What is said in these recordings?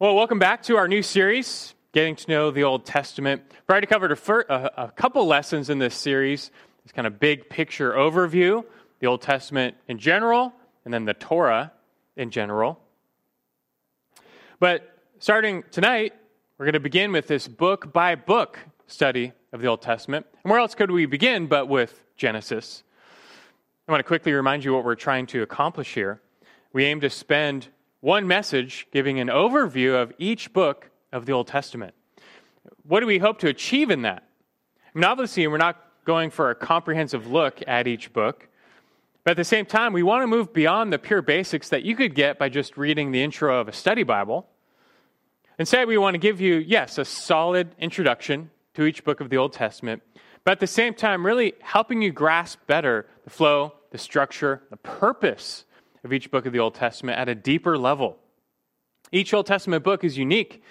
Well, welcome back to our new series, Getting to Know the Old Testament. We've already covered a, fir- a, a couple lessons in this series. This kind of big picture overview, the Old Testament in general, and then the Torah in general. But starting tonight, we're going to begin with this book by book study of the Old Testament. And where else could we begin but with Genesis? I want to quickly remind you what we're trying to accomplish here. We aim to spend one message giving an overview of each book of the Old Testament. What do we hope to achieve in that? I mean, obviously, we're not going for a comprehensive look at each book, but at the same time, we want to move beyond the pure basics that you could get by just reading the intro of a study Bible. Instead, we want to give you, yes, a solid introduction to each book of the Old Testament, but at the same time, really helping you grasp better the flow, the structure, the purpose of each book of the Old Testament at a deeper level. Each Old Testament book is unique,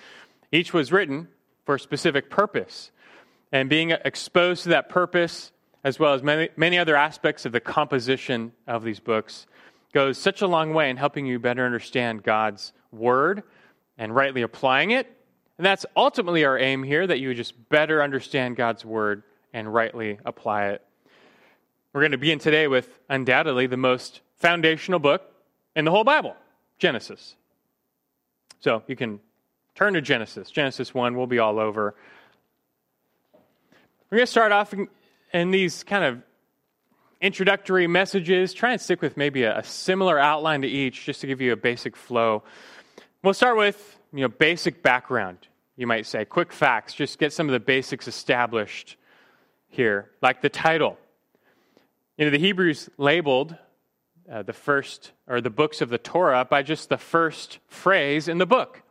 each was written for a specific purpose. And being exposed to that purpose, as well as many, many other aspects of the composition of these books, goes such a long way in helping you better understand God's Word and rightly applying it. And that's ultimately our aim here that you would just better understand God's Word and rightly apply it. We're going to begin today with undoubtedly the most foundational book in the whole Bible, Genesis. So you can turn to Genesis. Genesis 1, we'll be all over. We're going to start off in, in these kind of introductory messages. Try and stick with maybe a, a, similar outline to each just to give you a basic flow. We'll start with you know, basic background, you might say, quick facts, just get some of the basics established here, like the title. You know, the Hebrews labeled uh, the first or the books of the Torah by just the first phrase in the book.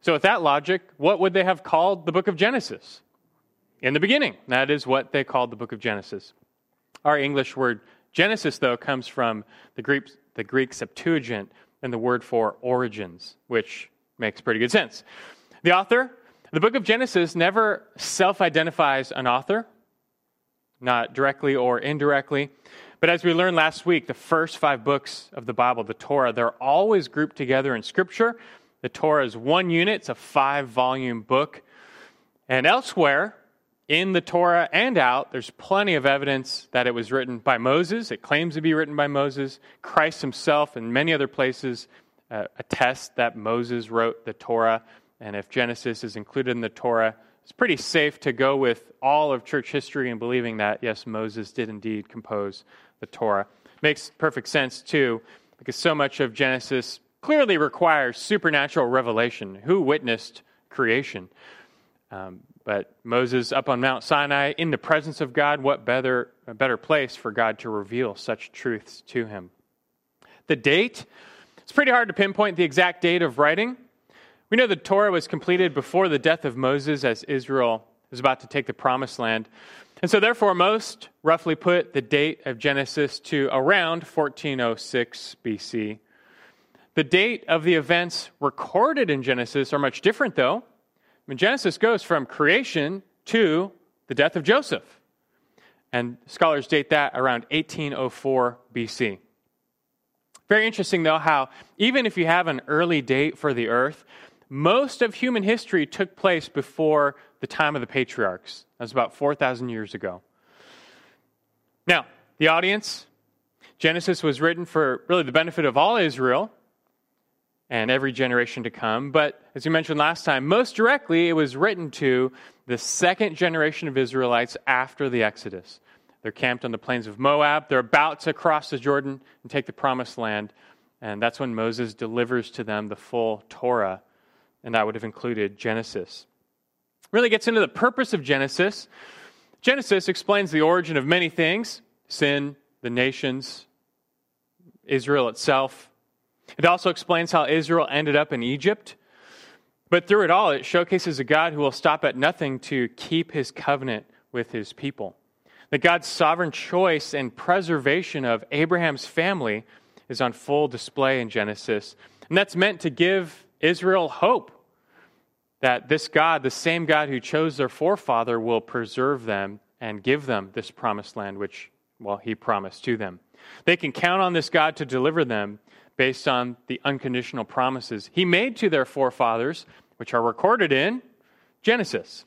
So, with that logic, what would they have called the book of Genesis? In the beginning. That is what they called the book of Genesis. Our English word Genesis, though, comes from the Greek, the Greek Septuagint and the word for origins, which makes pretty good sense. The author, the book of Genesis never self identifies an author, not directly or indirectly. But as we learned last week, the first five books of the Bible, the Torah, they're always grouped together in Scripture. The Torah is one unit, it's a five volume book. And elsewhere in the Torah and out, there's plenty of evidence that it was written by Moses. It claims to be written by Moses. Christ himself and many other places uh, attest that Moses wrote the Torah. And if Genesis is included in the Torah, it's pretty safe to go with all of church history and believing that, yes, Moses did indeed compose the Torah. Makes perfect sense, too, because so much of Genesis clearly requires supernatural revelation. Who witnessed creation? Um, but Moses up on Mount Sinai in the presence of God, what better, a better place for God to reveal such truths to him? The date, it's pretty hard to pinpoint the exact date of writing. We know the Torah was completed before the death of Moses as Israel was about to take the promised land. And so, therefore, most roughly put the date of Genesis to around 1406 BC. The date of the events recorded in Genesis are much different, though. I mean, Genesis goes from creation to the death of Joseph. And scholars date that around 1804 BC. Very interesting, though, how even if you have an early date for the earth, most of human history took place before the time of the patriarchs. That was about 4,000 years ago. Now, the audience Genesis was written for really the benefit of all Israel and every generation to come. But as we mentioned last time, most directly it was written to the second generation of Israelites after the Exodus. They're camped on the plains of Moab. They're about to cross the Jordan and take the promised land. And that's when Moses delivers to them the full Torah and that would have included Genesis. Really gets into the purpose of Genesis. Genesis explains the origin of many things sin, the nations, Israel itself. It also explains how Israel ended up in Egypt. But through it all, it showcases a God who will stop at nothing to keep his covenant with his people. That God's sovereign choice and preservation of Abraham's family is on full display in Genesis. And that's meant to give Israel hope that this God, the same God who chose their forefather, will preserve them and give them this promised land, which, well, he promised to them. They can count on this God to deliver them based on the unconditional promises he made to their forefathers, which are recorded in Genesis.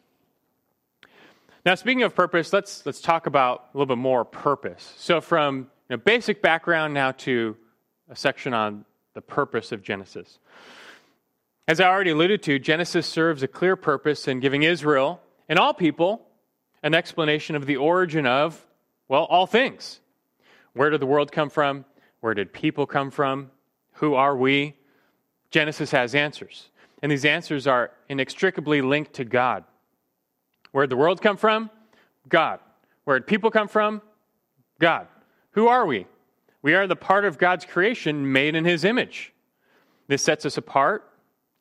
Now, speaking of purpose, let's, let's talk about a little bit more purpose. So, from you know, basic background now to a section on the purpose of Genesis. As I already alluded to, Genesis serves a clear purpose in giving Israel and all people an explanation of the origin of, well, all things. Where did the world come from? Where did people come from? Who are we? Genesis has answers. And these answers are inextricably linked to God. Where did the world come from? God. Where did people come from? God. Who are we? We are the part of God's creation made in His image. This sets us apart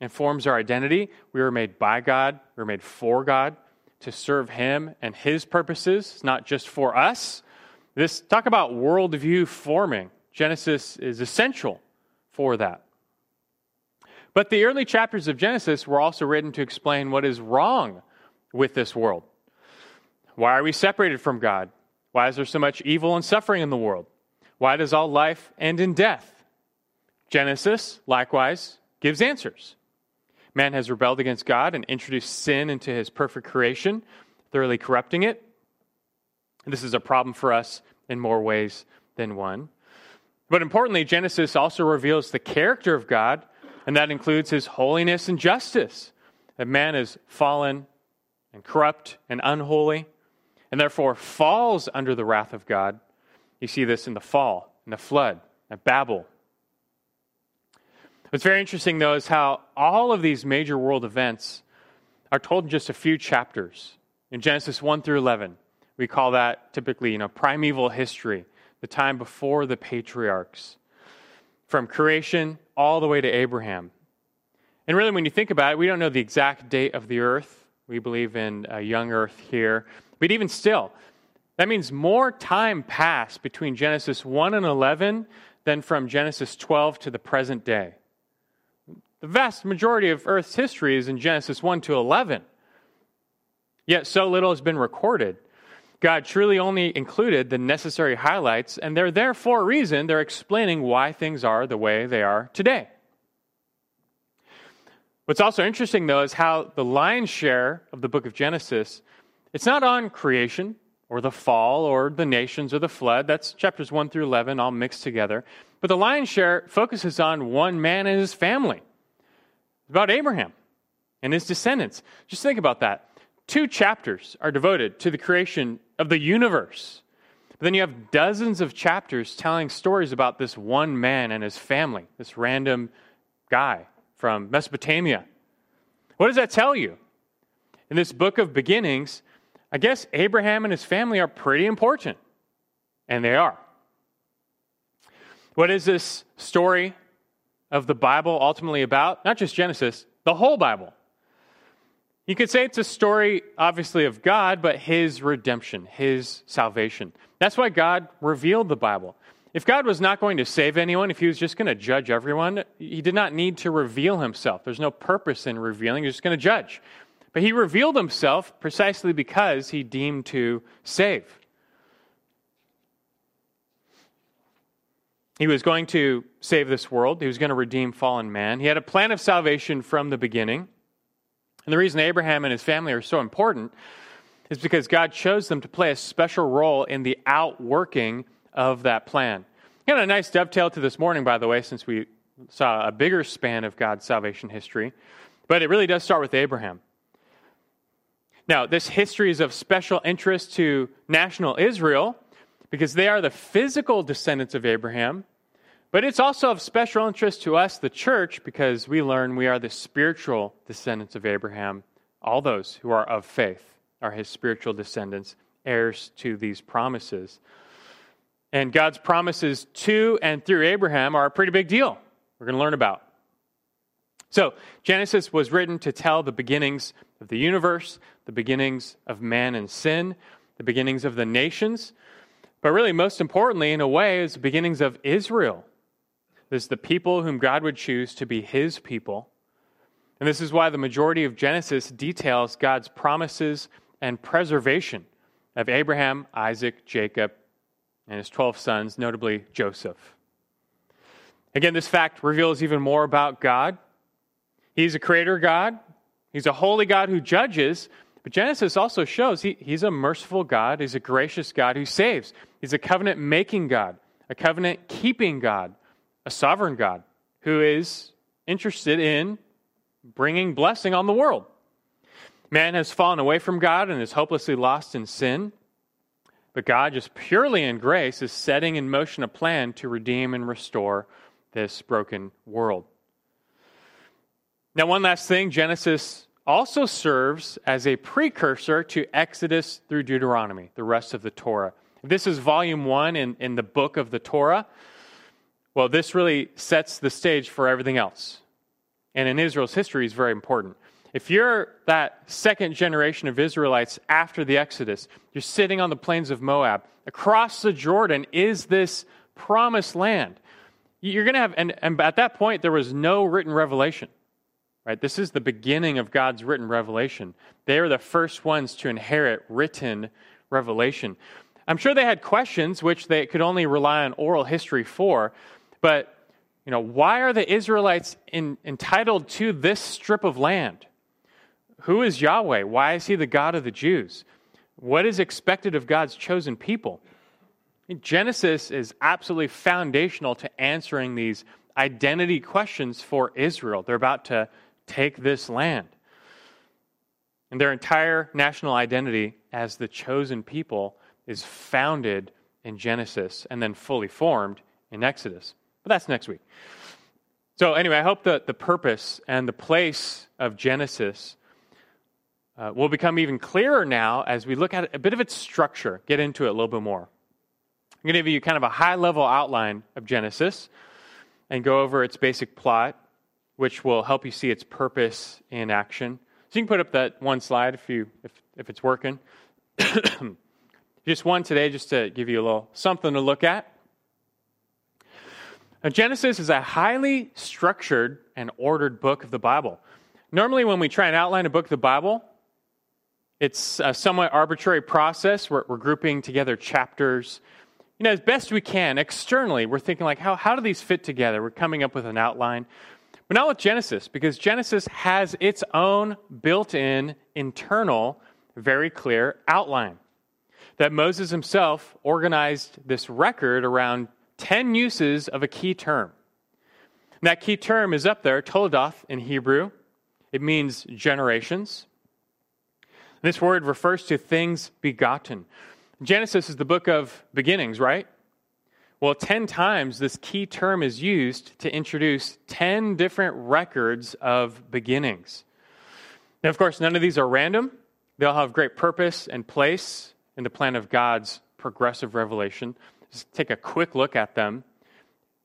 and forms our identity. We were made by God, we were made for God to serve Him and His purposes, not just for us. This talk about worldview forming. Genesis is essential for that. But the early chapters of Genesis were also written to explain what is wrong with this world. Why are we separated from God? Why is there so much evil and suffering in the world? Why does all life end in death? Genesis, likewise, gives answers. Man has rebelled against God and introduced sin into his perfect creation, thoroughly corrupting it. This is a problem for us in more ways than one. But importantly, Genesis also reveals the character of God, and that includes his holiness and justice. That man is fallen and corrupt and unholy, and therefore falls under the wrath of God. You see this in the fall, in the flood, at Babel. What's very interesting, though, is how all of these major world events are told in just a few chapters. In Genesis 1 through 11, we call that typically, you know, primeval history, the time before the patriarchs, from creation all the way to Abraham. And really, when you think about it, we don't know the exact date of the earth. We believe in a young earth here. But even still, that means more time passed between Genesis 1 and 11 than from Genesis 12 to the present day. The vast majority of Earth's history is in Genesis 1 to 11. Yet so little has been recorded. God truly only included the necessary highlights, and they're there for a reason. They're explaining why things are the way they are today. What's also interesting, though, is how the lion's share of the book of Genesis, it's not on creation or the fall or the nations or the flood. That's chapters 1 through 11 all mixed together. But the lion's share focuses on one man and his family. About Abraham and his descendants. Just think about that. Two chapters are devoted to the creation of the universe. But then you have dozens of chapters telling stories about this one man and his family, this random guy from Mesopotamia. What does that tell you? In this book of beginnings, I guess Abraham and his family are pretty important. And they are. What is this story of the Bible ultimately about? Not just Genesis, the whole Bible. You could say it's a story, obviously, of God, but his redemption, his salvation. That's why God revealed the Bible. If God was not going to save anyone, if he was just going to judge everyone, he did not need to reveal himself. There's no purpose in revealing, he's just going to judge. But he revealed himself precisely because he deemed to save. He was going to save this world. He was going to redeem fallen man. He had a plan of salvation from the beginning. And the reason Abraham and his family are so important is because God chose them to play a special role in the outworking of that plan. Got a nice dovetail to this morning, by the way, since we saw a bigger span of God's salvation history. But it really does start with Abraham. Now, this history is of special interest to national Israel because they are the physical descendants of Abraham, but it's also of special interest to us, the church, because we learn we are the spiritual descendants of Abraham. All those who are of faith are his spiritual descendants, heirs to these promises. And God's promises to and through Abraham are a pretty big deal. We're going to learn about. So, Genesis was written to tell the beginnings of the universe, the beginnings of man and sin, the beginnings of the nations, but really, most importantly, in a way, is the beginnings of Israel. This is the people whom God would choose to be his people. And this is why the majority of Genesis details God's promises and preservation of Abraham, Isaac, Jacob, and his 12 sons, notably Joseph. Again, this fact reveals even more about God. He's a creator God, He's a holy God who judges, but Genesis also shows he, He's a merciful God, He's a gracious God who saves. He's a covenant making God, a covenant keeping God, a sovereign God who is interested in bringing blessing on the world. Man has fallen away from God and is hopelessly lost in sin. But God, just purely in grace, is setting in motion a plan to redeem and restore this broken world. Now, one last thing Genesis also serves as a precursor to Exodus through Deuteronomy, the rest of the Torah. This is volume one in, in the book of the Torah. Well, this really sets the stage for everything else. And in Israel's history is very important. If you're that second generation of Israelites after the Exodus, you're sitting on the plains of Moab. Across the Jordan is this promised land. You're going to have, and, and at that point, there was no written revelation. Right? This is the beginning of God's written revelation. They are the first ones to inherit written revelation. I'm sure they had questions which they could only rely on oral history for, but you know, why are the Israelites in, entitled to this strip of land? Who is Yahweh? Why is he the God of the Jews? What is expected of God's chosen people? Genesis is absolutely foundational to answering these identity questions for Israel. They're about to take this land. And their entire national identity as the chosen people is founded in Genesis and then fully formed in Exodus. But that's next week. So, anyway, I hope that the purpose and the place of Genesis uh, will become even clearer now as we look at a bit of its structure, get into it a little bit more. I'm going to give you kind of a high level outline of Genesis and go over its basic plot, which will help you see its purpose in action. So you can put up that one slide if, you, if, if it's working. just one today, just to give you a little something to look at. Now, Genesis is a highly structured and ordered book of the Bible. Normally, when we try and outline a book of the Bible, it's a somewhat arbitrary process. We're, we're grouping together chapters. You know, as best we can, externally, we're thinking like, how, how do these fit together? We're coming up with an outline. But not with Genesis, because Genesis has its own built in, internal, very clear outline. That Moses himself organized this record around 10 uses of a key term. And that key term is up there, Toledoth in Hebrew. It means generations. This word refers to things begotten. Genesis is the book of beginnings, right? Well, 10 times this key term is used to introduce 10 different records of beginnings. Now, of course, none of these are random. They all have great purpose and place in the plan of God's progressive revelation. Just take a quick look at them.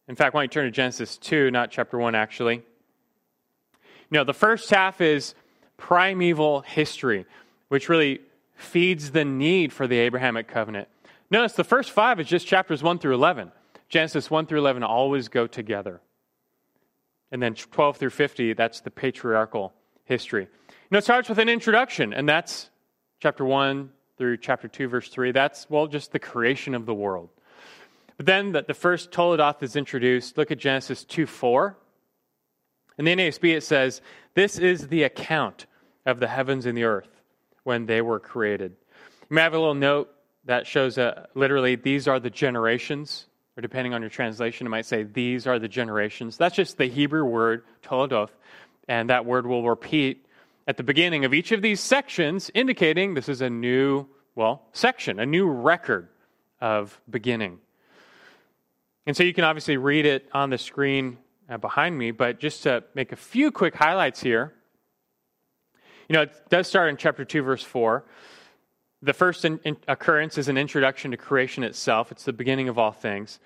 In fact, why don't you turn to Genesis 2, not chapter 1, actually. You know, the first half is primeval history, which really feeds the need for the Abrahamic covenant. Notice the first five is just chapters 1 through 11. Genesis 1 through 11 always go together. And then 12 through 50, that's the patriarchal history. You know, it starts with an introduction, and that's chapter 1 through chapter 2, verse 3. That's, well, just the creation of the world. But then the, the first Toledoth is introduced. Look at Genesis 2 4. In the NASB, it says, This is the account of the heavens and the earth when they were created. You may have a little note that shows uh, literally, these are the generations, or depending on your translation, it might say, These are the generations. That's just the Hebrew word, Toledoth, and that word will repeat at the beginning of each of these sections, indicating this is a new, well, section, a new record of beginning. And so you can obviously read it on the screen uh, behind me, but just to make a few quick highlights here. You know, it does start in chapter 2, verse 4. The first in, in occurrence is an introduction to creation itself, it's the beginning of all things.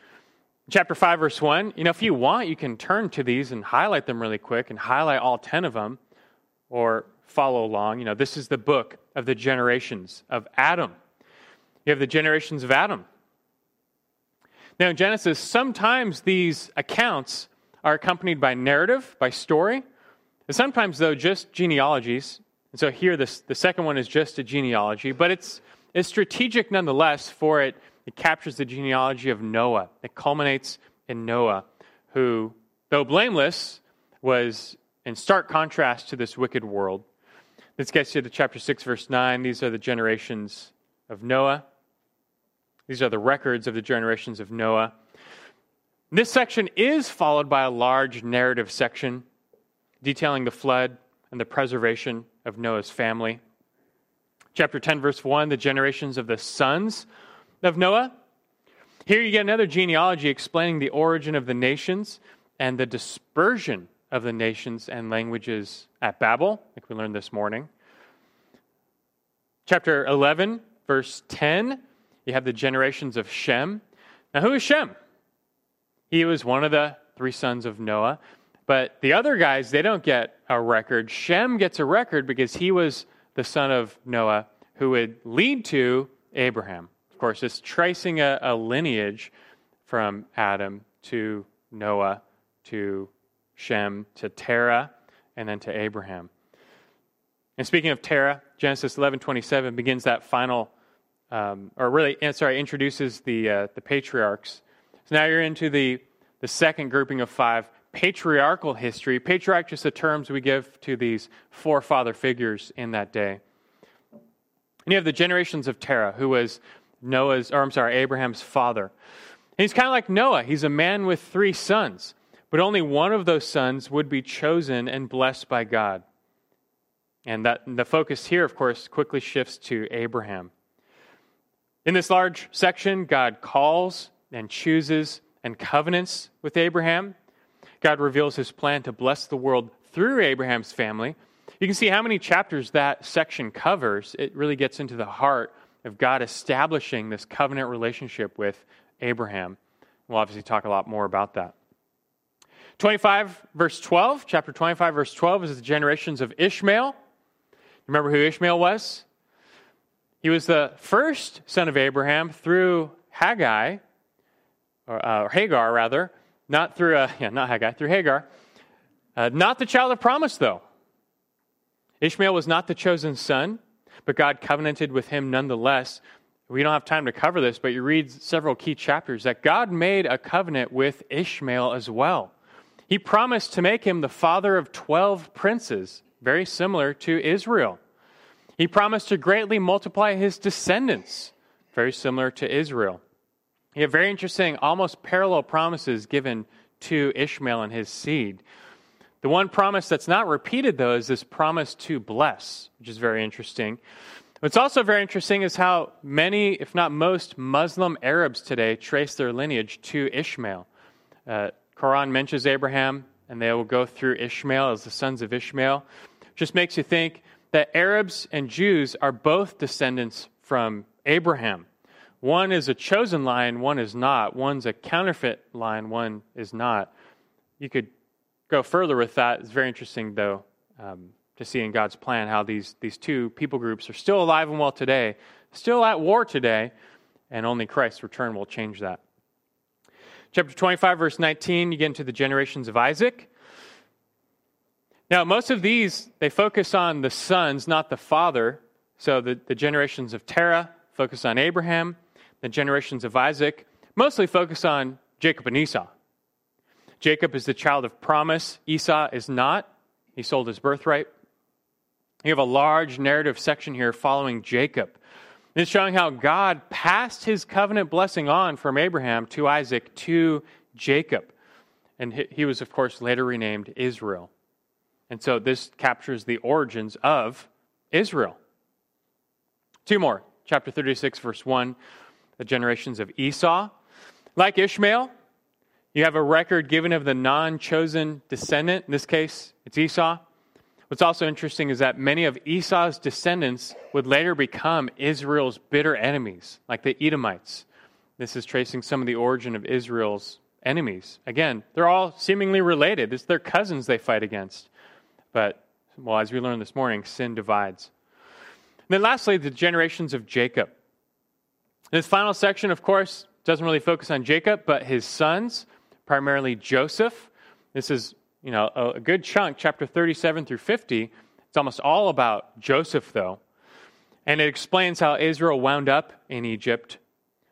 Chapter 5, verse 1, you know, if you want, you can turn to these and highlight them really quick and highlight all 10 of them or follow along. You know, this is the book of the generations of Adam. You have the generations of Adam. Now, in Genesis, sometimes these accounts are accompanied by narrative, by story, and sometimes, though, just genealogies. And so here, this, the second one is just a genealogy, but it's, it's strategic nonetheless, for it, it captures the genealogy of Noah. It culminates in Noah, who, though blameless, was in stark contrast to this wicked world. This gets you to chapter 6, verse 9. These are the generations of Noah. These are the records of the generations of Noah. This section is followed by a large narrative section detailing the flood and the preservation of Noah's family. Chapter 10, verse 1, the generations of the sons of Noah. Here you get another genealogy explaining the origin of the nations and the dispersion of the nations and languages at Babel, like we learned this morning. Chapter 11, verse 10, you have the generations of Shem. Now, who is Shem? He was one of the three sons of Noah. But the other guys, they don't get a record. Shem gets a record because he was the son of Noah who would lead to Abraham. Of course, it's tracing a, a lineage from Adam to Noah to Shem to Terah and then to Abraham. And speaking of Terah, Genesis 11:27 begins that final, um, or really, sorry, introduces the uh, the patriarchs. So now you're into the the second grouping of five patriarchal history. Patriarch just the terms we give to these forefather figures in that day. And you have the generations of Terah, who was Noah's, or I'm sorry, Abraham's father. And he's kind of like Noah. He's a man with three sons, but only one of those sons would be chosen and blessed by God. And that the focus here, of course, quickly shifts to Abraham. In this large section, God calls and chooses and covenants with Abraham. God reveals his plan to bless the world through Abraham's family. You can see how many chapters that section covers. It really gets into the heart of God establishing this covenant relationship with Abraham. We'll obviously talk a lot more about that. 25, verse 12, chapter 25, verse 12 is the generations of Ishmael. Remember who Ishmael was? He was the first son of Abraham through Haggai, or, uh, or Hagar rather, not through uh, yeah, not Haggai, through Hagar. Uh, not the child of promise, though. Ishmael was not the chosen son, but God covenanted with him nonetheless. We don't have time to cover this, but you read several key chapters that God made a covenant with Ishmael as well. He promised to make him the father of 12 princes, very similar to Israel. He promised to greatly multiply his descendants, very similar to Israel. You have very interesting, almost parallel promises given to Ishmael and his seed. The one promise that's not repeated, though, is this promise to bless, which is very interesting. What's also very interesting is how many, if not most, Muslim Arabs today trace their lineage to Ishmael. Uh, Quran mentions Abraham, and they will go through Ishmael as the sons of Ishmael. Just makes you think that Arabs and Jews are both descendants from Abraham. One is a chosen line, one is not. One's a counterfeit line, one is not. You could go further with that. It's very interesting, though, um, to see in God's plan how these, these two people groups are still alive and well today, still at war today, and only Christ's return will change that. Chapter 25, verse 19, you get into the generations of Isaac. Now, most of these, they focus on the sons, not the father. So the, the generations of Terah focus on Abraham. The generations of Isaac mostly focus on Jacob and Esau. Jacob is the child of promise, Esau is not. He sold his birthright. You have a large narrative section here following Jacob. It's showing how God passed his covenant blessing on from Abraham to Isaac to Jacob. And he was, of course, later renamed Israel. And so this captures the origins of Israel. Two more. Chapter 36, verse 1 the generations of Esau. Like Ishmael, you have a record given of the non chosen descendant. In this case, it's Esau. What's also interesting is that many of Esau's descendants would later become Israel's bitter enemies, like the Edomites. This is tracing some of the origin of Israel's enemies. Again, they're all seemingly related. It's their cousins they fight against. But, well, as we learned this morning, sin divides. And then lastly, the generations of Jacob. This final section, of course, doesn't really focus on Jacob, but his sons, primarily Joseph. This is, you know, a, good chunk, chapter 37 through 50. It's almost all about Joseph, though. And it explains how Israel wound up in Egypt,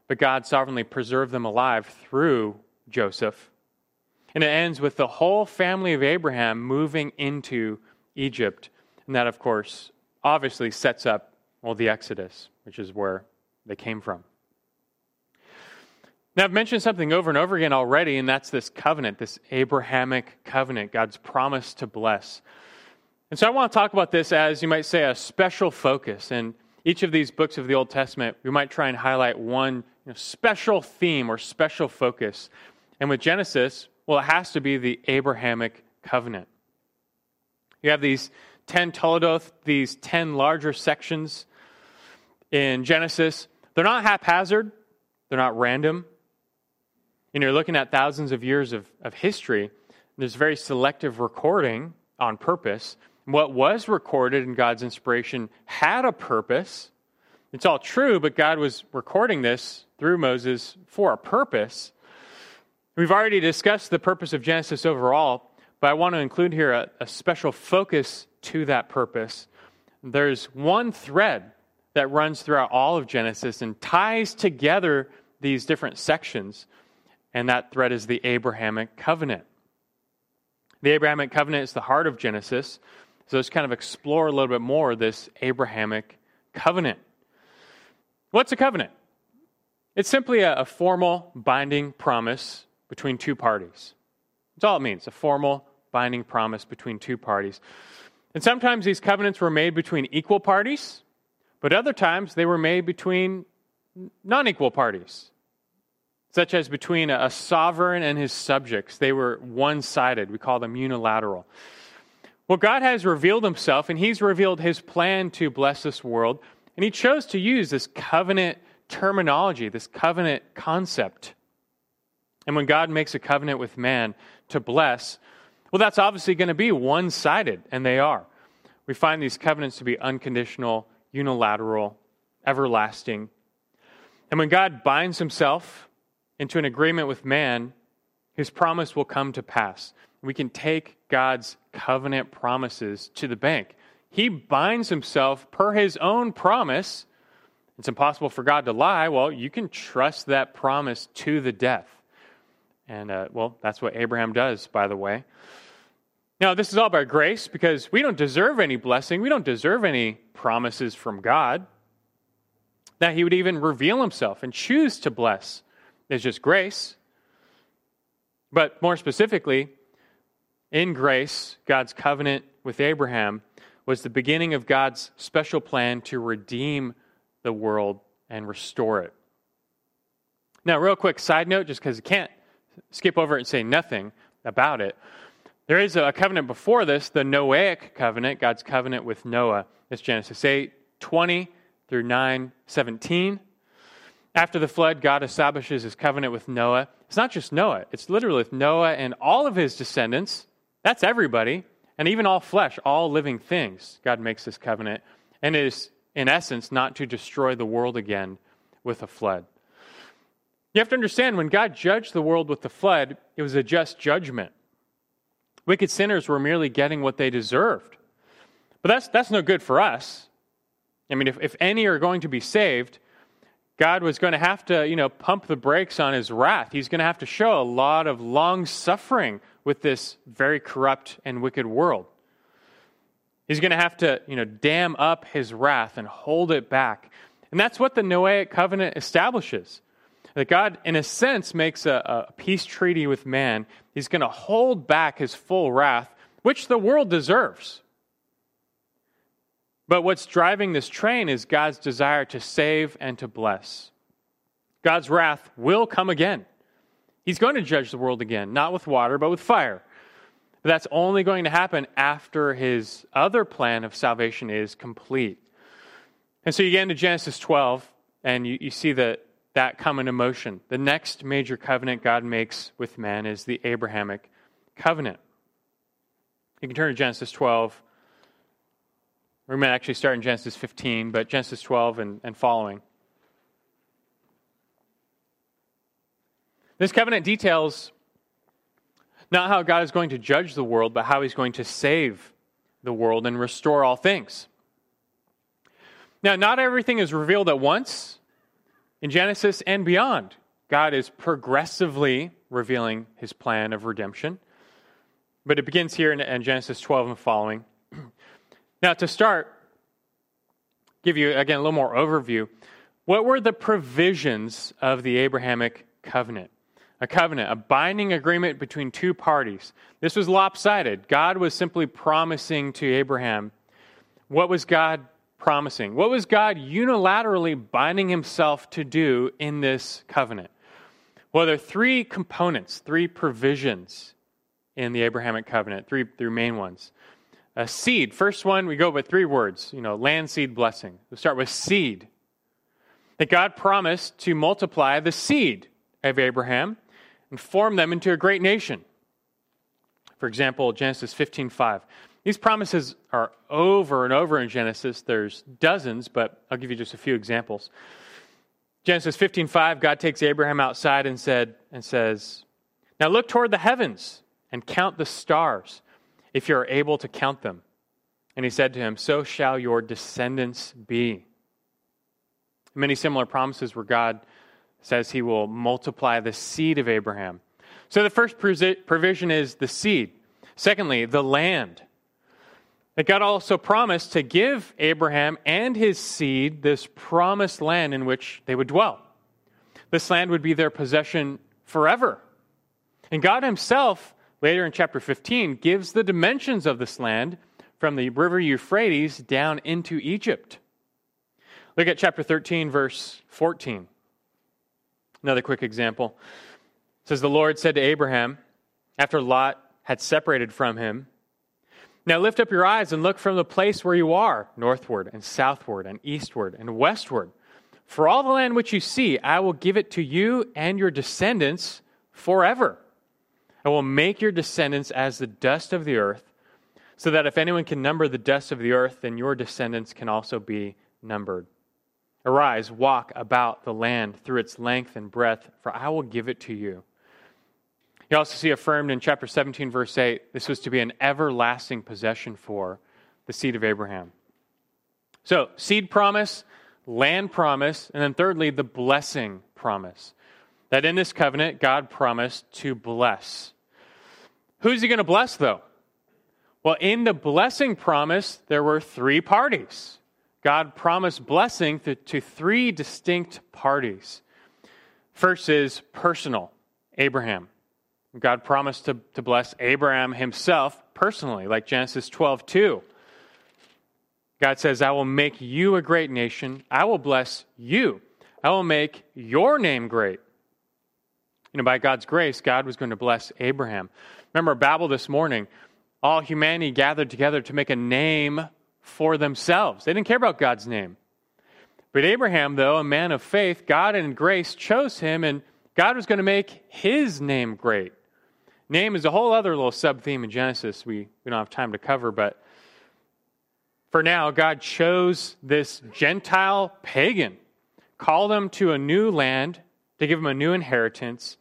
but God sovereignly preserved them alive through Joseph. And it ends with the whole family of Abraham moving into Egypt. And that, of course, obviously sets up, well, the Exodus, which is where they came from. Now, I've mentioned something over and over again already, and that's this covenant, this Abrahamic covenant, God's promise to bless. And so I want to talk about this as, you might say, a special focus. And each of these books of the Old Testament, we might try and highlight one you know, special theme or special focus. And with Genesis, well, it has to be the Abrahamic covenant. You have these 10 Toledoth, these 10 larger sections in Genesis. They're not haphazard, they're not random. And you're looking at thousands of years of, of history. There's very selective recording on purpose what was recorded in God's inspiration had a purpose. It's all true, but God was recording this through Moses for a purpose. We've already discussed the purpose of Genesis overall, but I want to include here a, a special focus to that purpose. There's one thread that runs throughout all of Genesis and ties together these different sections, and that thread is the Abrahamic covenant. The Abrahamic covenant is the heart of Genesis. So let's kind of explore a little bit more this Abrahamic covenant. What's a covenant? It's simply a, a formal binding promise between two parties. That's all it means a formal binding promise between two parties. And sometimes these covenants were made between equal parties, but other times they were made between non equal parties, such as between a sovereign and his subjects. They were one sided. We call them unilateral. Well, God has revealed himself, and he's revealed his plan to bless this world, and he chose to use this covenant terminology, this covenant concept. And when God makes a covenant with man to bless, well, that's obviously going to be one sided, and they are. We find these covenants to be unconditional, unilateral, everlasting. And when God binds himself into an agreement with man, his promise will come to pass. We can take God's covenant promises to the bank. He binds himself per his own promise. It's impossible for God to lie. Well, you can trust that promise to the death. And, uh, well, that's what Abraham does, by the way. Now, this is all by grace because we don't deserve any blessing. We don't deserve any promises from God. That he would even reveal himself and choose to bless is just grace. But more specifically, in grace, God's covenant with Abraham was the beginning of God's special plan to redeem the world and restore it. Now, real quick side note, just because you can't skip over it and say nothing about it. There is a covenant before this, the Noahic covenant, God's covenant with Noah. It's Genesis 8 20 through 9 17. After the flood, God establishes his covenant with Noah. It's not just Noah, it's literally with Noah and all of his descendants that's everybody, and even all flesh, all living things. God makes this covenant, and it is, in essence, not to destroy the world again with a flood. You have to understand when God judged the world with the flood, it was a just judgment. Wicked sinners were merely getting what they deserved. But that's, that's no good for us. I mean, if, if any are going to be saved, God was going to have to, you know, pump the brakes on his wrath. He's going to have to show a lot of long suffering with this very corrupt and wicked world. He's going to have to, you know, dam up his wrath and hold it back. And that's what the Noahic covenant establishes. That God, in a sense, makes a, a peace treaty with man. He's going to hold back his full wrath, which the world deserves. But what's driving this train is God's desire to save and to bless. God's wrath will come again. He's going to judge the world again, not with water, but with fire. But that's only going to happen after his other plan of salvation is complete. And so you get into Genesis 12, and you, you see that, that come into motion. The next major covenant God makes with man is the Abrahamic covenant. You can turn to Genesis 12. We might actually start in Genesis 15, but Genesis 12 and, and following. This covenant details not how God is going to judge the world, but how he's going to save the world and restore all things. Now, not everything is revealed at once in Genesis and beyond. God is progressively revealing his plan of redemption. But it begins here in, in Genesis 12 and following. now, to start, give you again a little more overview. What were the provisions of the Abrahamic covenant? A covenant, a binding agreement between two parties. This was lopsided. God was simply promising to Abraham. What was God promising? What was God unilaterally binding himself to do in this covenant? Well, there are three components, three provisions in the Abrahamic covenant, three, three main ones. A seed. First one, we go with three words, you know, land, seed, blessing. We'll start with seed. That God promised to multiply the seed of Abraham and form them into a great nation. For example, Genesis 15:5. These promises are over and over in Genesis. There's dozens, but I'll give you just a few examples. Genesis 15:5, God takes Abraham outside and said and says, "Now look toward the heavens and count the stars, if you are able to count them." And he said to him, "So shall your descendants be." Many similar promises where God says he will multiply the seed of Abraham. So the first provision is the seed. Secondly, the land. That God also promised to give Abraham and his seed this promised land in which they would dwell. This land would be their possession forever. And God himself, later in chapter 15, gives the dimensions of this land from the river Euphrates down into Egypt. Look at chapter 13, verse 14. Another quick example. It says, The Lord said to Abraham, after Lot had separated from him, now lift up your eyes and look from the place where you are, northward and southward and eastward and westward. For all the land which you see, I will give it to you and your descendants forever. I will make your descendants as the dust of the earth, so that if anyone can number the dust of the earth, then your descendants can also be numbered. Arise, walk about the land through its length and breadth, for I will give it to you. You also see affirmed in chapter 17, verse 8, this was to be an everlasting possession for the seed of Abraham. So, seed promise, land promise, and then thirdly, the blessing promise. That in this covenant, God promised to bless. Who's he going to bless, though? Well, in the blessing promise, there were three parties. God promised blessing to, to three distinct parties. First is personal Abraham. God promised to, to bless Abraham himself personally, like Genesis 12 2. God says, I will make you a great nation. I will bless you. I will make your name great. You know, by God's grace, God was going to bless Abraham. Remember Babel this morning, all humanity gathered together to make a name for themselves. They didn't care about God's name. But Abraham, though, a man of faith, God in grace chose him, and God was going to make his name great. Name is a whole other little sub theme in Genesis we, we don't have time to cover, but for now, God chose this Gentile pagan, called him to a new land to give him a new inheritance,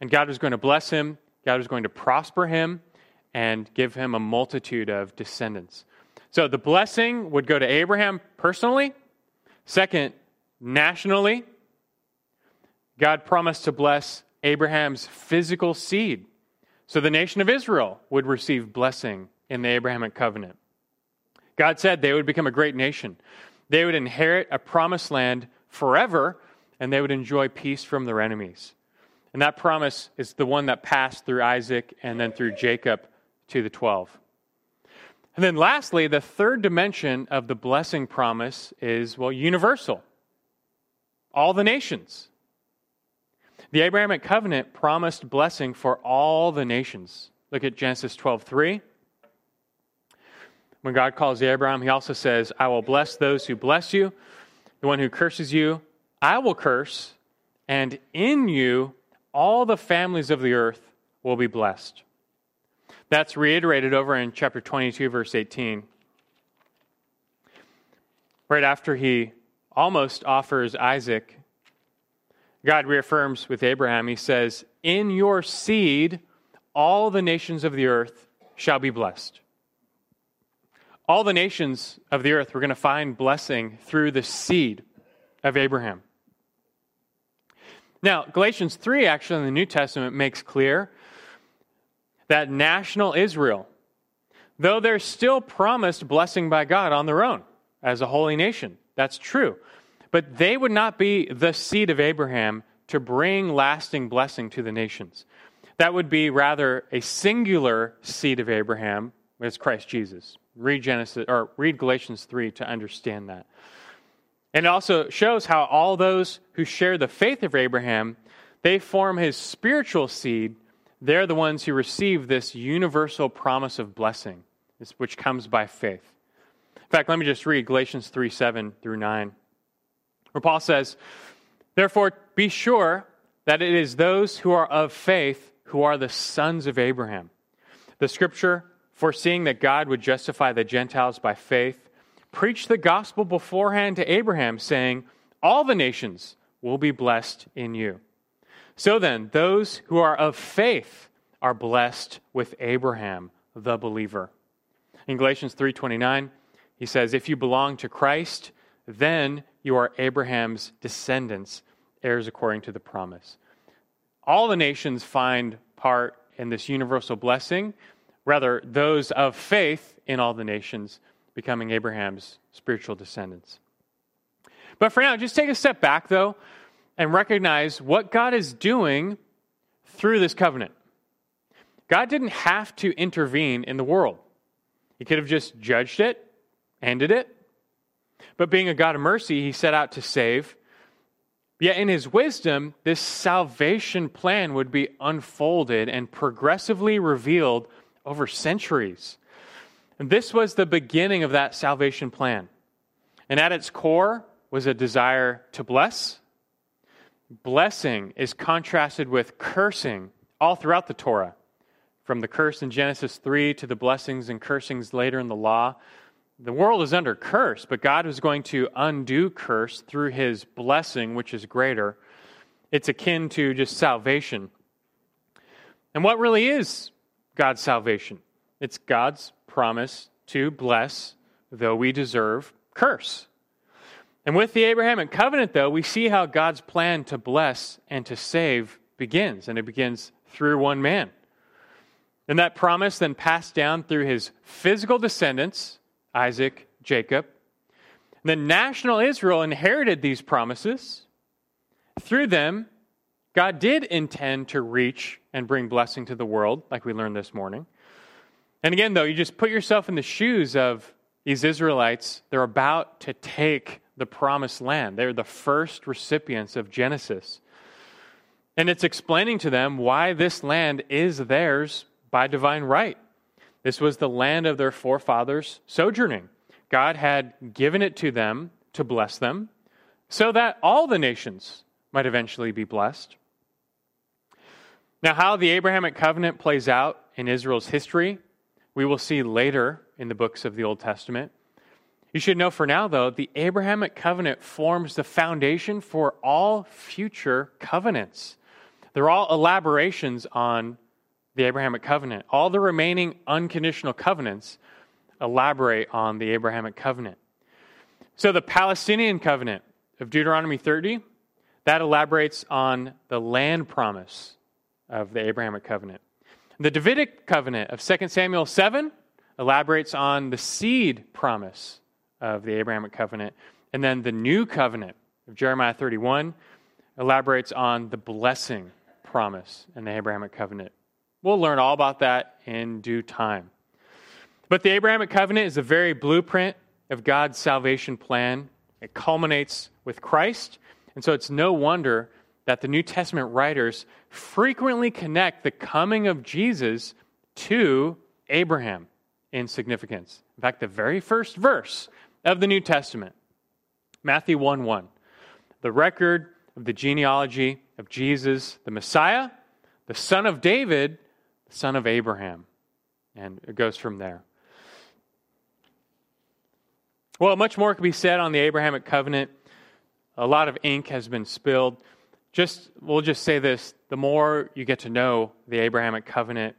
and God was going to bless him, God was going to prosper him, and give him a multitude of descendants. So the blessing would go to Abraham personally. Second, nationally, God promised to bless Abraham's physical seed. So the nation of Israel would receive blessing in the Abrahamic covenant. God said they would become a great nation. They would inherit a promised land forever, and they would enjoy peace from their enemies. And that promise is the one that passed through Isaac and then through Jacob to the 12. And then lastly, the third dimension of the blessing promise is, well, universal. All the nations. The Abrahamic covenant promised blessing for all the nations. Look at Genesis 12:3. When God calls Abraham, he also says, "I will bless those who bless you. The one who curses you, I will curse, and in you all the families of the earth will be blessed." That's reiterated over in chapter 22 verse 18. Right after he almost offers Isaac God reaffirms with Abraham, he says, In your seed, all the nations of the earth shall be blessed. All the nations of the earth were going to find blessing through the seed of Abraham. Now, Galatians 3 actually in the New Testament makes clear that national Israel, though they're still promised blessing by God on their own as a holy nation, that's true. But they would not be the seed of Abraham to bring lasting blessing to the nations. That would be rather a singular seed of Abraham, as Christ Jesus. Read Genesis or read Galatians 3 to understand that. And it also shows how all those who share the faith of Abraham, they form his spiritual seed. They're the ones who receive this universal promise of blessing, which comes by faith. In fact, let me just read Galatians 3 7 through 9, where Paul says, Therefore, be sure that it is those who are of faith who are the sons of Abraham. The scripture, foreseeing that God would justify the Gentiles by faith, preached the gospel beforehand to Abraham, saying, All the nations will be blessed in you. So then, those who are of faith are blessed with Abraham, the believer. In Galatians 3:29, he says, "If you belong to Christ, then you are Abraham's descendants, heirs according to the promise." All the nations find part in this universal blessing, rather those of faith in all the nations becoming Abraham's spiritual descendants. But for now, just take a step back, though, and recognize what God is doing through this covenant. God didn't have to intervene in the world, He could have just judged it, ended it. But being a God of mercy, He set out to save. Yet in His wisdom, this salvation plan would be unfolded and progressively revealed over centuries. And this was the beginning of that salvation plan. And at its core was a desire to bless. Blessing is contrasted with cursing all throughout the Torah, from the curse in Genesis 3 to the blessings and cursings later in the law. The world is under curse, but God was going to undo curse through his blessing, which is greater. It's akin to just salvation. And what really is God's salvation? It's God's promise to bless, though we deserve curse. And with the Abrahamic covenant, though, we see how God's plan to bless and to save begins, and it begins through one man. And that promise then passed down through his physical descendants, Isaac, Jacob. The national Israel inherited these promises. Through them, God did intend to reach and bring blessing to the world, like we learned this morning. And again, though, you just put yourself in the shoes of these Israelites. They're about to take the promised land, they're the first recipients of Genesis. And it's explaining to them why this land is theirs by divine right. This was the land of their forefathers sojourning. God had given it to them to bless them so that all the nations might eventually be blessed. Now, how the Abrahamic covenant plays out in Israel's history we will see later in the books of the Old Testament. You should know for now, though, the Abrahamic covenant forms the foundation for all future covenants. They're all elaborations on the Abrahamic covenant. All the remaining unconditional covenants elaborate on the Abrahamic covenant. So the Palestinian covenant of Deuteronomy 30, that elaborates on the land promise of the Abrahamic covenant. The Davidic covenant of 2 Samuel 7 elaborates on the seed promise of the Abrahamic covenant. And then the new covenant of Jeremiah 31 elaborates on the blessing promise in the Abrahamic covenant. We'll learn all about that in due time. But the Abrahamic covenant is a very blueprint of God's salvation plan. It culminates with Christ. And so it's no wonder that the New Testament writers frequently connect the coming of Jesus to Abraham in significance. In fact, the very first verse of the New Testament, Matthew 1 1, the record of the genealogy of Jesus, the Messiah, the son of David, the son of Abraham. And it goes from there. Well, much more could be said on the Abrahamic covenant. A lot of ink has been spilled just we'll just say this the more you get to know the Abrahamic covenant,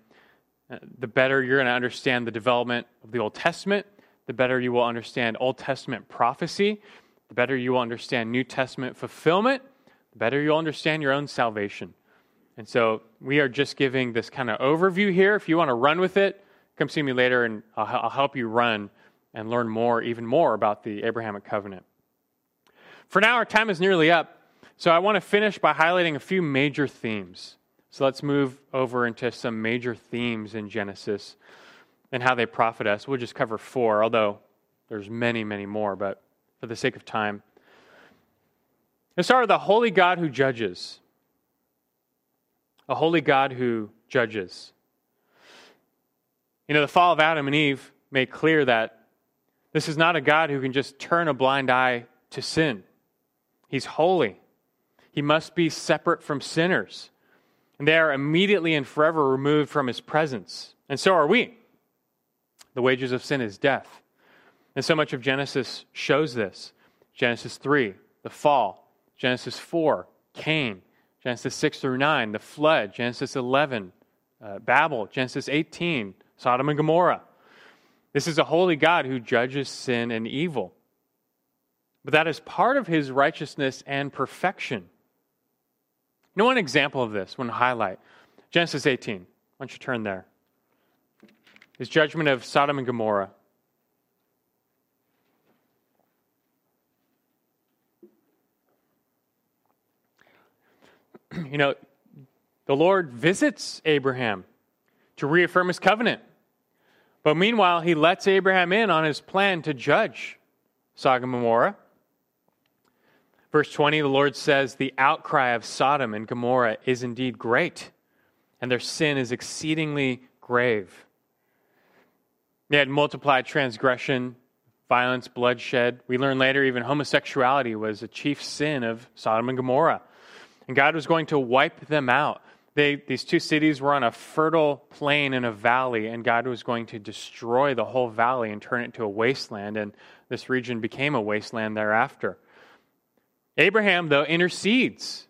uh, the better you're going to understand the development of the Old Testament, the better you will understand Old Testament prophecy, the better you will understand New Testament fulfillment, the better you'll understand your own salvation. And so we are just giving this kind of overview here. If you want to run with it, come see me later and I'll, I'll help you run and learn more, even more about the Abrahamic covenant. For now, our time is nearly up, so I want to finish by highlighting a few major themes. So let's move over into some major themes in Genesis and how they profit us. We'll just cover four, although there's many, many more, but for the sake of time. Let's start with the holy God who judges. A holy God who judges. You know, the fall of Adam and Eve made clear that this is not a God who can just turn a blind eye to sin. He's holy. He must be separate from sinners. And they are immediately and forever removed from his presence. And so are we. The wages of sin is death. And so much of Genesis shows this. Genesis 3, the fall. Genesis 4, Cain. Genesis 6 through 9, the flood. Genesis 11, uh, Babel. Genesis 18, Sodom and Gomorrah. This is a holy God who judges sin and evil. But that is part of his righteousness and perfection. You know one example of this, one highlight. Genesis 18. Why don't you turn there? His judgment of Sodom and Gomorrah. you know, the Lord visits Abraham to reaffirm his covenant. But meanwhile, he lets Abraham in on his plan to judge Sodom and Gomorrah. Verse 20, the Lord says, The outcry of Sodom and Gomorrah is indeed great, and their sin is exceedingly grave. They had multiplied transgression, violence, bloodshed. We learn later even homosexuality was a chief sin of Sodom and Gomorrah. And God was going to wipe them out. They, these two cities were on a fertile plain in a valley, and God was going to destroy the whole valley and turn it into a wasteland, and this region became a wasteland thereafter. Abraham, though, intercedes.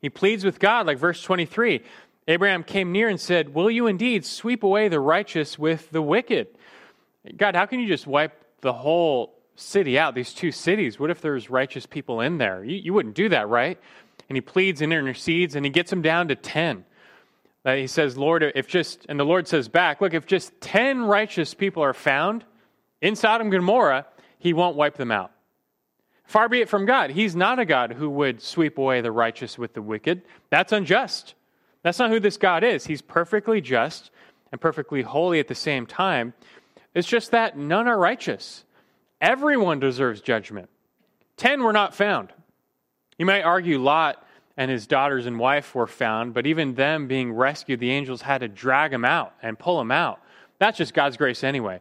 He pleads with God, like verse 23. Abraham came near and said, Will you indeed sweep away the righteous with the wicked? God, how can you just wipe the whole city out, these two cities? What if there's righteous people in there? You, you wouldn't do that, right? And he pleads and intercedes and he gets him down to 10. Uh, he says, Lord, if just, and the Lord says back, look, if just 10 righteous people are found in Sodom and Gomorrah, he won't wipe them out. Far be it from God. He's not a God who would sweep away the righteous with the wicked. That's unjust. That's not who this God is. He's perfectly just and perfectly holy at the same time. It's just that none are righteous. Everyone deserves judgment. Ten were not found. You might argue Lot and his daughters and wife were found, but even them being rescued, the angels had to drag him out and pull him out. That's just God's grace anyway.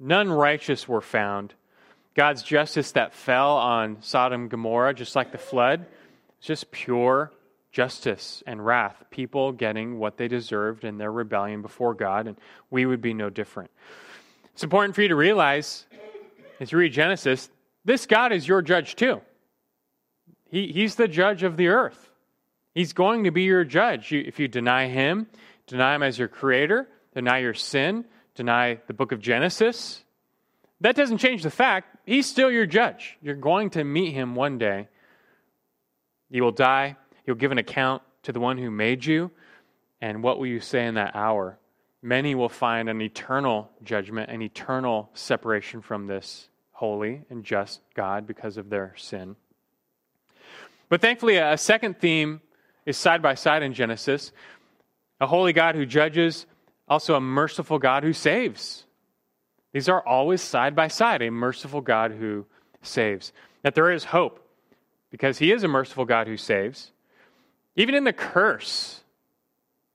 None righteous were found. God's justice that fell on Sodom and Gomorrah, just like the flood, it's just pure justice and wrath. People getting what they deserved in their rebellion before God, and we would be no different. It's important for you to realize, as you read Genesis, this God is your judge too. He, he's the judge of the earth. He's going to be your judge. You, if you deny him, deny him as your creator, deny your sin, deny the book of Genesis, that doesn't change the fact he's still your judge. You're going to meet him one day. You will die. You'll give an account to the one who made you. And what will you say in that hour? Many will find an eternal judgment, an eternal separation from this holy and just God because of their sin. But thankfully, a second theme is side by side in Genesis a holy God who judges, also a merciful God who saves. These are always side by side a merciful God who saves. That there is hope because he is a merciful God who saves. Even in the curse,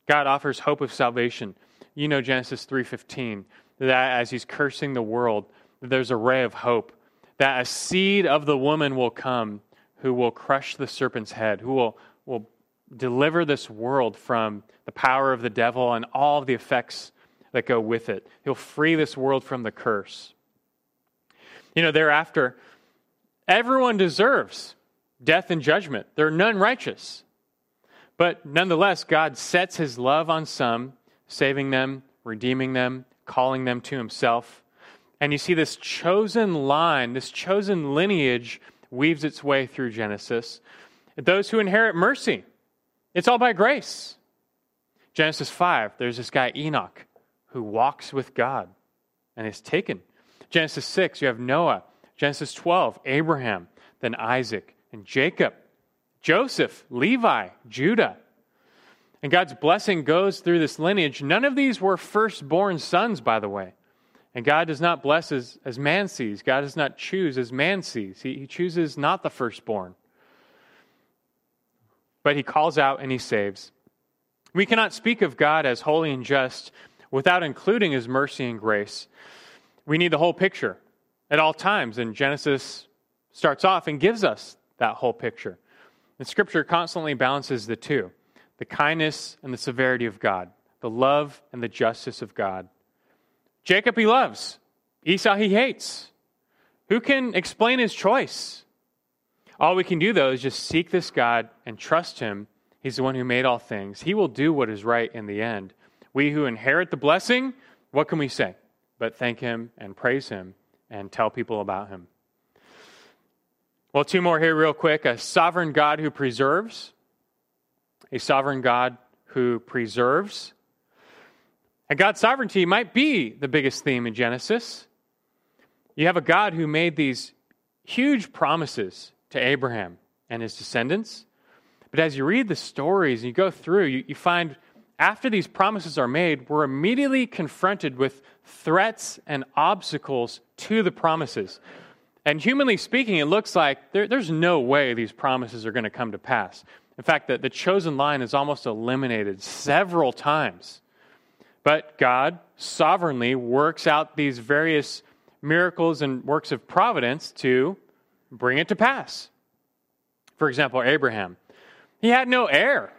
God offers hope of salvation. You know Genesis 3:15 that as he's cursing the world, there's a ray of hope that a seed of the woman will come who will crush the serpent's head, who will, will deliver this world from the power of the devil and all of the effects that go with it. He'll free this world from the curse. You know, thereafter, everyone deserves death and judgment. There are none righteous. But nonetheless, God sets his love on some, saving them, redeeming them, calling them to himself. And you see this chosen line, this chosen lineage weaves its way through Genesis. those who inherit mercy. It's all by grace. Genesis 5, there's this guy Enoch who walks with God and is taken. Genesis 6, you have Noah. Genesis 12, Abraham, then Isaac and Jacob, Joseph, Levi, Judah. And God's blessing goes through this lineage. None of these were firstborn sons, by the way. And God does not bless as, as man sees. God does not choose as man sees. He, he chooses not the firstborn. But he calls out and he saves. We cannot speak of God as holy and just without including his mercy and grace. We need the whole picture at all times. And Genesis starts off and gives us that whole picture. And Scripture constantly balances the two the kindness and the severity of God, the love and the justice of God. Jacob he loves, Esau he hates. Who can explain his choice? All we can do, though, is just seek this God and trust him. He's the one who made all things. He will do what is right in the end. We who inherit the blessing, what can we say? But thank him and praise him and tell people about him. Well, two more here, real quick. A sovereign God who preserves, a sovereign God who preserves. And God's sovereignty might be the biggest theme in Genesis. You have a God who made these huge promises to Abraham and his descendants. But as you read the stories and you go through, you, you find after these promises are made, we're immediately confronted with threats and obstacles to the promises. And humanly speaking, it looks like there, there's no way these promises are going to come to pass. In fact, the, the chosen line is almost eliminated several times. But God sovereignly works out these various miracles and works of providence to bring it to pass. For example, Abraham. He had no heir.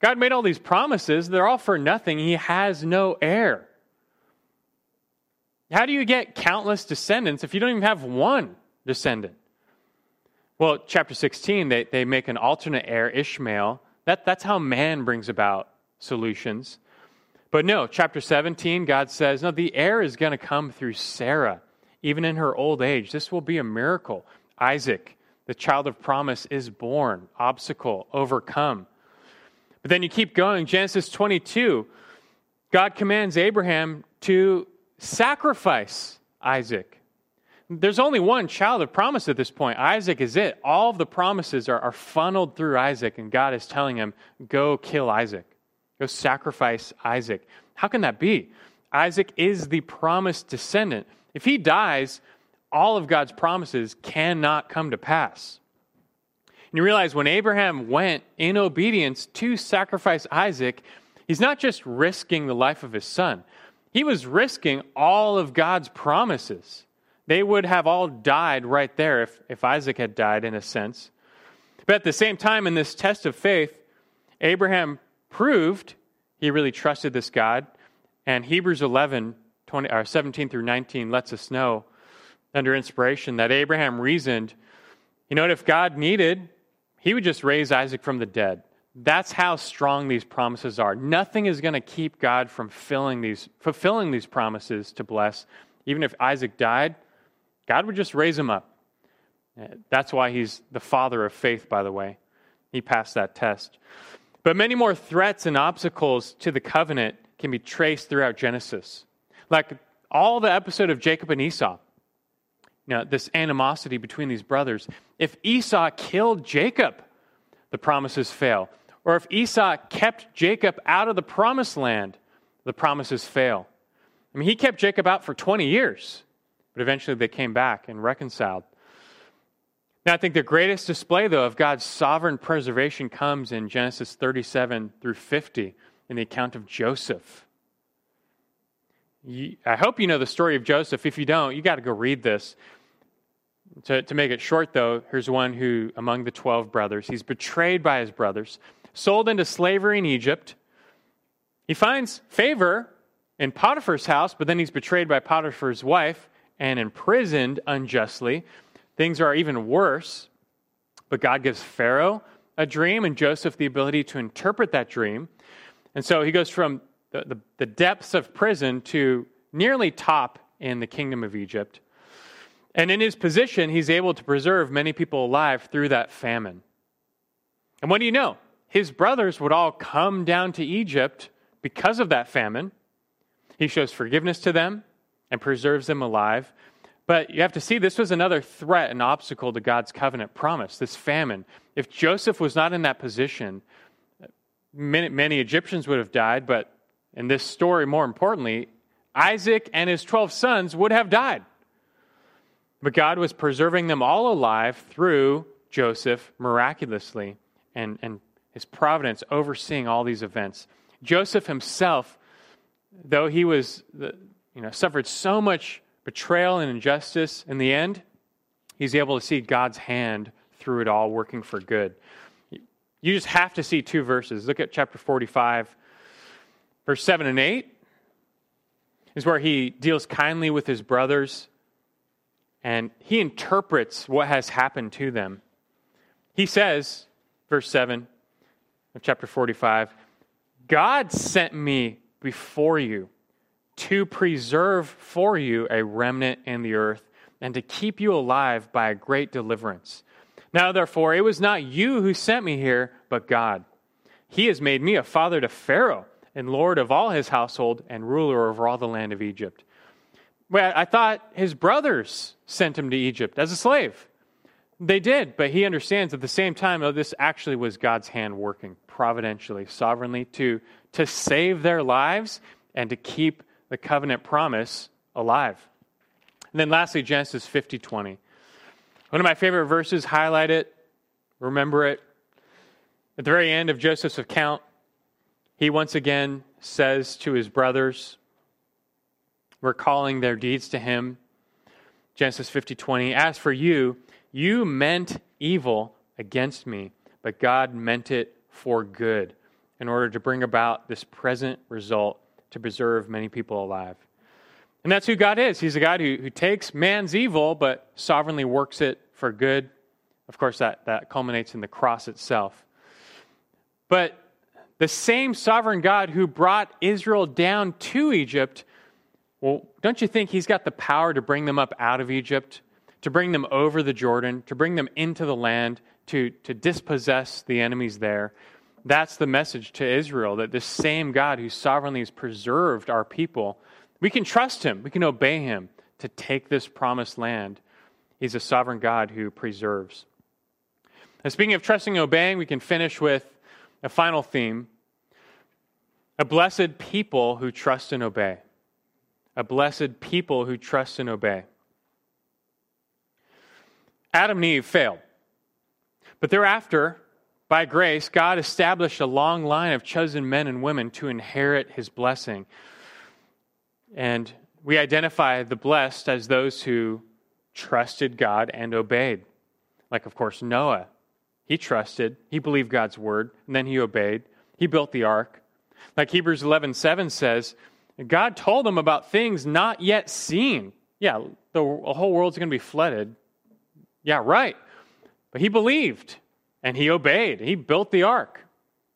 God made all these promises, they're all for nothing. He has no heir. How do you get countless descendants if you don't even have one descendant? Well, chapter 16, they, they make an alternate heir, Ishmael. That, that's how man brings about solutions. But no, chapter 17, God says, no, the heir is going to come through Sarah, even in her old age. This will be a miracle. Isaac, the child of promise, is born, obstacle overcome. But then you keep going. Genesis 22, God commands Abraham to sacrifice Isaac. There's only one child of promise at this point. Isaac is it. All of the promises are, are funneled through Isaac, and God is telling him, go kill Isaac. Go sacrifice Isaac. How can that be? Isaac is the promised descendant. If he dies, all of God's promises cannot come to pass. And you realize when Abraham went in obedience to sacrifice Isaac, he's not just risking the life of his son, he was risking all of God's promises. They would have all died right there if, if Isaac had died, in a sense. But at the same time, in this test of faith, Abraham proved he really trusted this God. And Hebrews 11, 20, or 17 through 19 lets us know, under inspiration, that Abraham reasoned, you know, what, if God needed, he would just raise Isaac from the dead. That's how strong these promises are. Nothing is going to keep God from filling these, fulfilling these promises to bless. Even if Isaac died, God would just raise him up. That's why he's the father of faith, by the way. He passed that test. But many more threats and obstacles to the covenant can be traced throughout Genesis. Like all the episode of Jacob and Esau. You know, this animosity between these brothers. If Esau killed Jacob, the promises fail. Or if Esau kept Jacob out of the promised land, the promises fail. I mean, he kept Jacob out for 20 years, but eventually they came back and reconciled. Now, I think the greatest display, though, of God's sovereign preservation comes in Genesis 37 through 50 in the account of Joseph. I hope you know the story of Joseph. If you don't, you got to go read this. To, to make it short, though, here's one who, among the 12 brothers, he's betrayed by his brothers, sold into slavery in Egypt. He finds favor in Potiphar's house, but then he's betrayed by Potiphar's wife and imprisoned unjustly. Things are even worse, but God gives Pharaoh a dream and Joseph the ability to interpret that dream. And so he goes from the, the, the depths of prison to nearly top in the kingdom of Egypt. And in his position, he's able to preserve many people alive through that famine. And what do you know? His brothers would all come down to Egypt because of that famine. He shows forgiveness to them and preserves them alive. But you have to see this was another threat and obstacle to God's covenant promise, this famine. If Joseph was not in that position, many, many Egyptians would have died, but in this story, more importantly, Isaac and his 12 sons would have died. But God was preserving them all alive through Joseph miraculously and, and his providence overseeing all these events. Joseph himself, though he was, you know, suffered so much betrayal and injustice, in the end, he's able to see God's hand through it all working for good. You just have to see two verses. Look at chapter 45, verse 7 and 8 is where he deals kindly with his brothers and he interprets what has happened to them. He says, verse 7 of chapter 45, God sent me before you to preserve for you a remnant in the earth and to keep you alive by a great deliverance. Now, therefore, it was not you who sent me here, but God. He has made me a father to Pharaoh and Lord of all his household and ruler over all the land of Egypt. Well, I thought his brothers sent him to Egypt as a slave. They did, but he understands at the same time, oh, this actually was God's hand working providentially, sovereignly to, to save their lives and to keep the covenant promise alive. And then lastly, Genesis 50 20. One of my favorite verses, highlight it, remember it. At the very end of Joseph's account, he once again says to his brothers, recalling their deeds to him, Genesis 50 20, As for you, you meant evil against me, but God meant it for good in order to bring about this present result to preserve many people alive. And that's who God is. He's a God who, who takes man's evil but sovereignly works it for good. Of course, that, that culminates in the cross itself. But the same sovereign God who brought Israel down to Egypt, well, don't you think he's got the power to bring them up out of Egypt, to bring them over the Jordan, to bring them into the land, to, to dispossess the enemies there? That's the message to Israel that this same God who sovereignly has preserved our people, we can trust him, we can obey him to take this promised land. He's a sovereign God who preserves. And speaking of trusting and obeying, we can finish with a final theme a blessed people who trust and obey. A blessed people who trust and obey. Adam and Eve failed. But thereafter, by grace, God established a long line of chosen men and women to inherit his blessing. And we identify the blessed as those who trusted God and obeyed. Like, of course, Noah. He trusted, he believed God's word, and then he obeyed. He built the ark. Like Hebrews 11 7 says, God told him about things not yet seen. Yeah, the whole world's going to be flooded. Yeah, right. But he believed and he obeyed. He built the ark.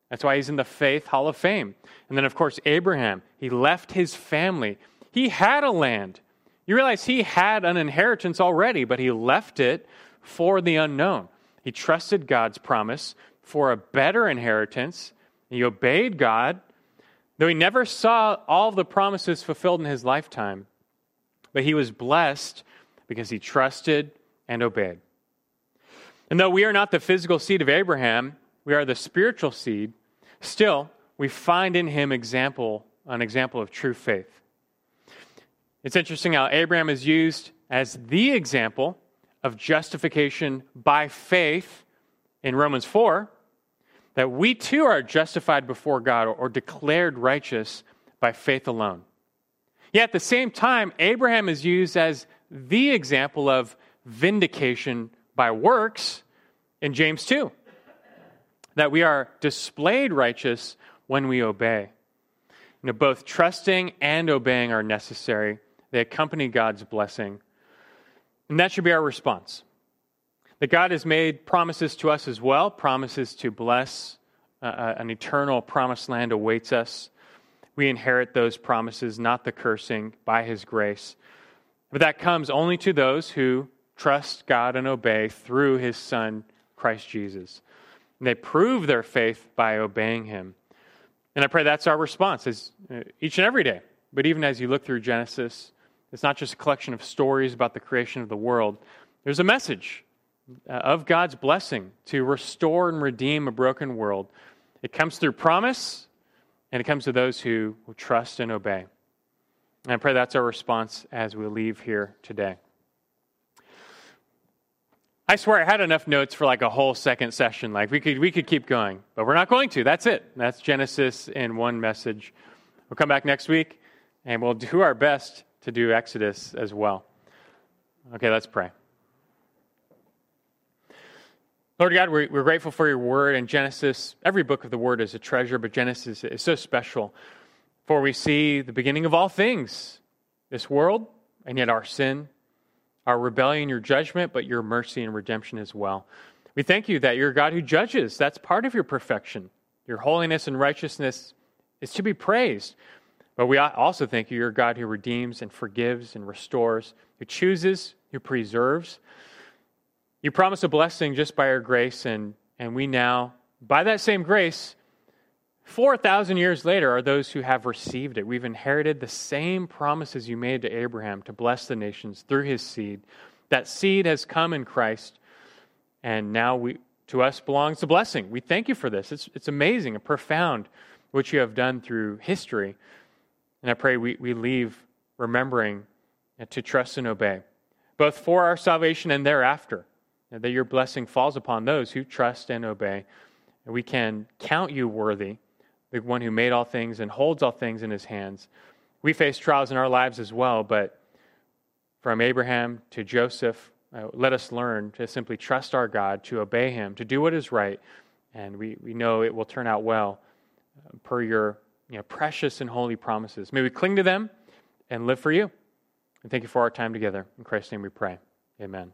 That's why he's in the faith hall of fame. And then, of course, Abraham, he left his family. He had a land. You realize he had an inheritance already, but he left it for the unknown. He trusted God's promise for a better inheritance. He obeyed God, though he never saw all the promises fulfilled in his lifetime. But he was blessed because he trusted and obeyed. And though we are not the physical seed of Abraham, we are the spiritual seed, still, we find in him example, an example of true faith. It's interesting how Abraham is used as the example of justification by faith in Romans 4, that we too are justified before God or declared righteous by faith alone. Yet at the same time, Abraham is used as the example of vindication by works in James 2. That we are displayed righteous when we obey. You know, both trusting and obeying are necessary. They accompany God's blessing. And that should be our response. That God has made promises to us as well, promises to bless. Uh, uh an eternal promised land awaits us. We inherit those promises, not the cursing, by His grace. But that comes only to those who trust God and obey through his Son, Christ Jesus. And they prove their faith by obeying him. And I pray that's our response as, uh, each and every day. But even as you look through Genesis, it's not just a collection of stories about the creation of the world. There's a message uh, of God's blessing to restore and redeem a broken world. It comes through promise, and it comes to those who trust and obey. And I pray that's our response as we leave here today. I swear I had enough notes for like a whole second session. Like we could we could keep going, but we're not going to. That's it. That's Genesis in one message. We'll come back next week and we'll do our best to do Exodus as well. Okay, let's pray. Lord God, we're, we're grateful for your word and Genesis. Every book of the word is a treasure, but Genesis is so special. For we see the beginning of all things this world, and yet our sin, our rebellion, your judgment, but your mercy and redemption as well. We thank you that you're God who judges. That's part of your perfection. Your holiness and righteousness is to be praised. But we also thank you, you're God who redeems and forgives and restores, who chooses, who preserves. You promise a blessing just by your grace, and, and we now, by that same grace, 4,000 years later, are those who have received it. We've inherited the same promises you made to Abraham to bless the nations through his seed. That seed has come in Christ, and now we, to us belongs the blessing. We thank you for this. It's, it's amazing and profound what you have done through history. And I pray we, we leave remembering to trust and obey, both for our salvation and thereafter, that your blessing falls upon those who trust and obey. We can count you worthy the one who made all things and holds all things in his hands. We face trials in our lives as well, but from Abraham to Joseph, uh, let us learn to simply trust our God, to obey him, to do what is right, and we, we know it will turn out well uh, per your you know, precious and holy promises. May we cling to them and live for you. And thank you for our time together. In Christ's name we pray. Amen.